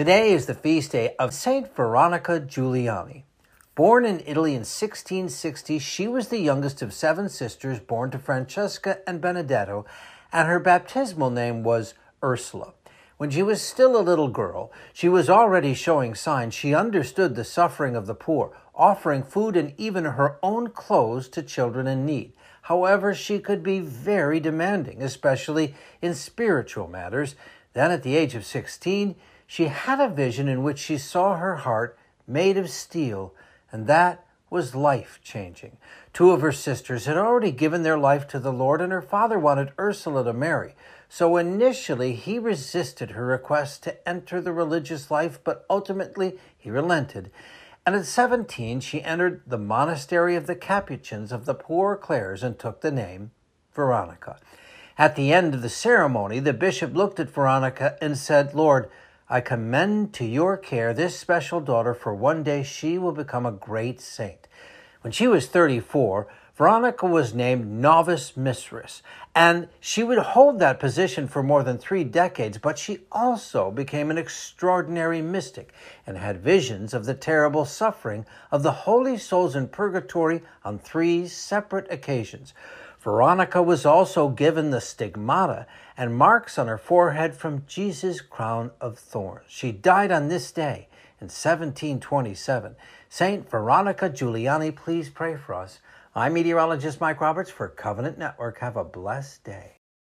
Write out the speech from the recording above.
Today is the feast day of Saint Veronica Giuliani. Born in Italy in 1660, she was the youngest of seven sisters born to Francesca and Benedetto, and her baptismal name was Ursula. When she was still a little girl, she was already showing signs she understood the suffering of the poor, offering food and even her own clothes to children in need. However, she could be very demanding, especially in spiritual matters. Then, at the age of 16, she had a vision in which she saw her heart made of steel, and that was life changing. Two of her sisters had already given their life to the Lord, and her father wanted Ursula to marry. So initially, he resisted her request to enter the religious life, but ultimately he relented and at 17 she entered the monastery of the Capuchins of the Poor Clares and took the name Veronica. At the end of the ceremony, the bishop looked at Veronica and said, Lord, I commend to your care this special daughter, for one day she will become a great saint. When she was 34, Veronica was named novice mistress, and she would hold that position for more than three decades, but she also became an extraordinary mystic and had visions of the terrible suffering of the holy souls in purgatory on three separate occasions. Veronica was also given the stigmata and marks on her forehead from Jesus' crown of thorns. She died on this day in 1727. Saint Veronica Giuliani, please pray for us. I'm meteorologist Mike Roberts for Covenant Network. Have a blessed day.